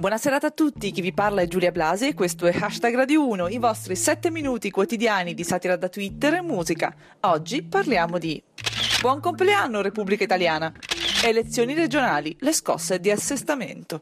Buonasera a tutti, chi vi parla è Giulia Blasi e questo è Hashtag Radio 1, i vostri 7 minuti quotidiani di satira da Twitter e musica. Oggi parliamo di Buon compleanno Repubblica Italiana, elezioni regionali, le scosse di assestamento.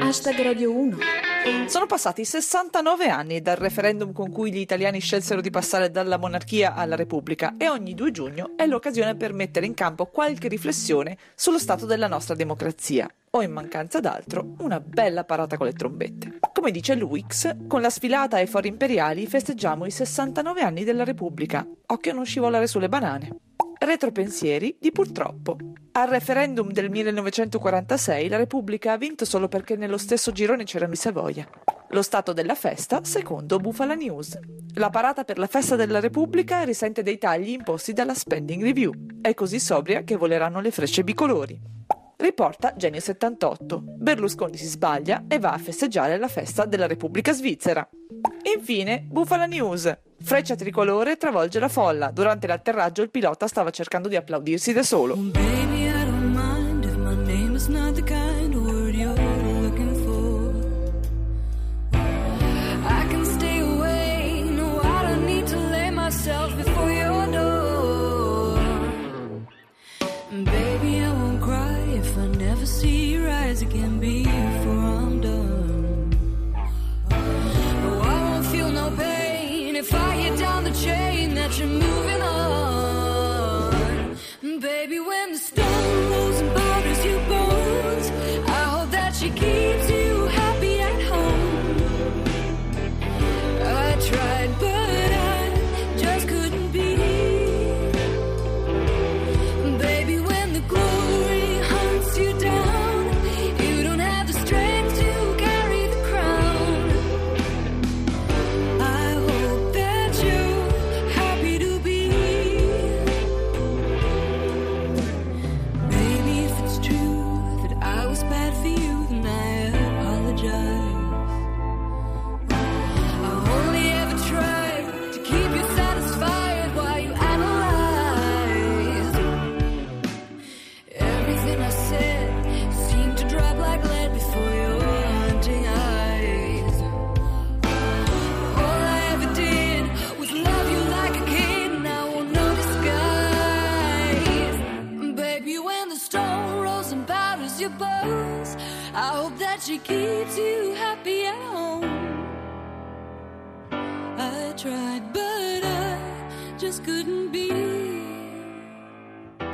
Hashtag Radio 1 sono passati 69 anni dal referendum con cui gli italiani scelsero di passare dalla monarchia alla repubblica e ogni 2 giugno è l'occasione per mettere in campo qualche riflessione sullo stato della nostra democrazia o in mancanza d'altro una bella parata con le trombette. Come dice Luix, con la sfilata ai fori imperiali festeggiamo i 69 anni della Repubblica. Occhio a non scivolare sulle banane. Retropensieri di purtroppo. Al referendum del 1946 la Repubblica ha vinto solo perché nello stesso girone c'erano i Savoia. Lo stato della festa secondo Bufala News. La parata per la festa della Repubblica risente dei tagli imposti dalla Spending Review. È così sobria che voleranno le frecce bicolori. Riporta Genio 78. Berlusconi si sbaglia e va a festeggiare la festa della Repubblica Svizzera. Infine, Bufala News. Freccia tricolore travolge la folla. Durante l'atterraggio il pilota stava cercando di applaudirsi da solo. again she keeps you happy at home. I tried, but I just couldn't be.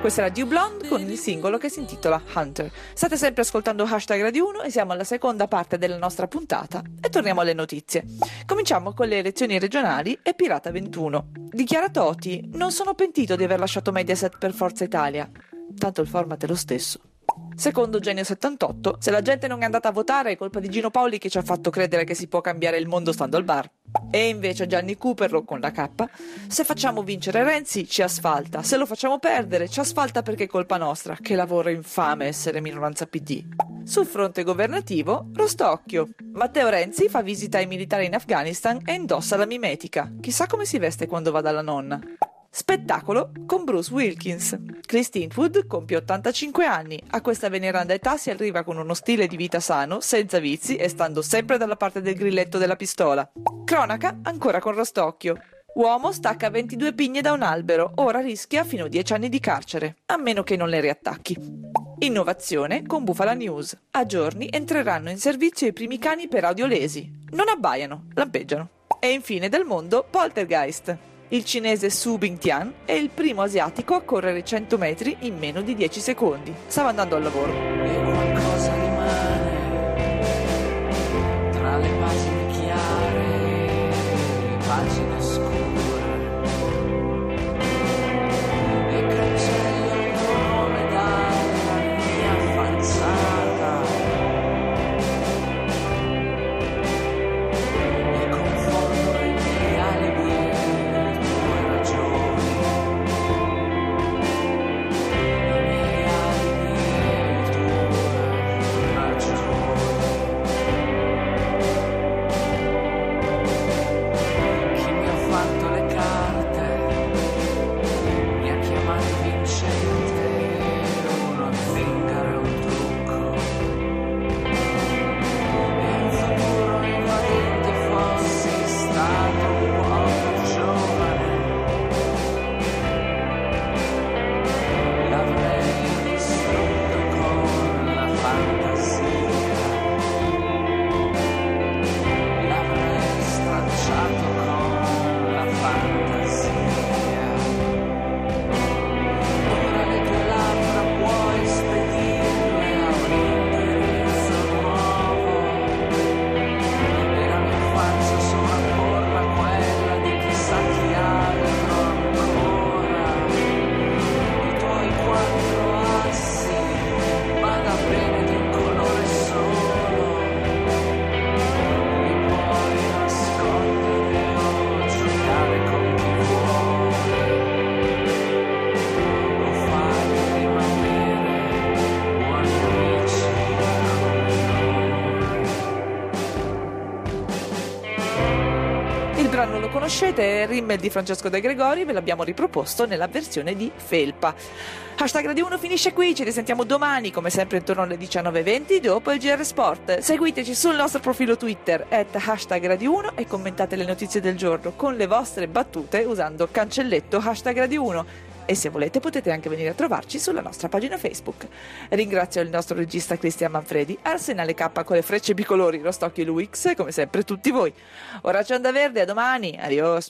Questa era Dew Blonde con il singolo che si intitola Hunter. State sempre ascoltando Hashtag Radio 1 e siamo alla seconda parte della nostra puntata e torniamo alle notizie. Cominciamo con le elezioni regionali e Pirata 21. Dichiara Toti, non sono pentito di aver lasciato Mediaset per Forza Italia. Tanto il format è lo stesso. Secondo Genio 78, se la gente non è andata a votare è colpa di Gino Paoli che ci ha fatto credere che si può cambiare il mondo stando al bar. E invece Gianni Cooperlo con la K, se facciamo vincere Renzi ci asfalta, se lo facciamo perdere ci asfalta perché è colpa nostra, che lavoro infame essere minoranza PD. Sul fronte governativo, Rostocchio. Matteo Renzi fa visita ai militari in Afghanistan e indossa la mimetica. Chissà come si veste quando va dalla nonna. Spettacolo con Bruce Wilkins. Clint Eastwood compie 85 anni. A questa veneranda età si arriva con uno stile di vita sano, senza vizi e stando sempre dalla parte del grilletto della pistola. Cronaca ancora con Rostocchio. Uomo stacca 22 pigne da un albero, ora rischia fino a 10 anni di carcere, a meno che non le riattacchi. Innovazione con Bufala News. A giorni entreranno in servizio i primi cani per audiolesi. Non abbaiano, lampeggiano. E infine del mondo Poltergeist. Il cinese Su Bingtian è il primo asiatico a correre 100 metri in meno di 10 secondi. Stava andando al lavoro. Conoscete, Rimmel di Francesco De Gregori, ve l'abbiamo riproposto nella versione di Felpa. Hashtag Radio 1 finisce qui, ci risentiamo domani come sempre intorno alle 19.20 dopo il GR Sport. Seguiteci sul nostro profilo Twitter at hashtag Radio 1 e commentate le notizie del giorno con le vostre battute usando cancelletto hashtag Radio 1 e se volete potete anche venire a trovarci sulla nostra pagina Facebook. Ringrazio il nostro regista Cristian Manfredi, Arsenale K con le frecce bicolori, Rostocchi Luix, come sempre tutti voi. Ora c'è Onda Verde, a domani, adios!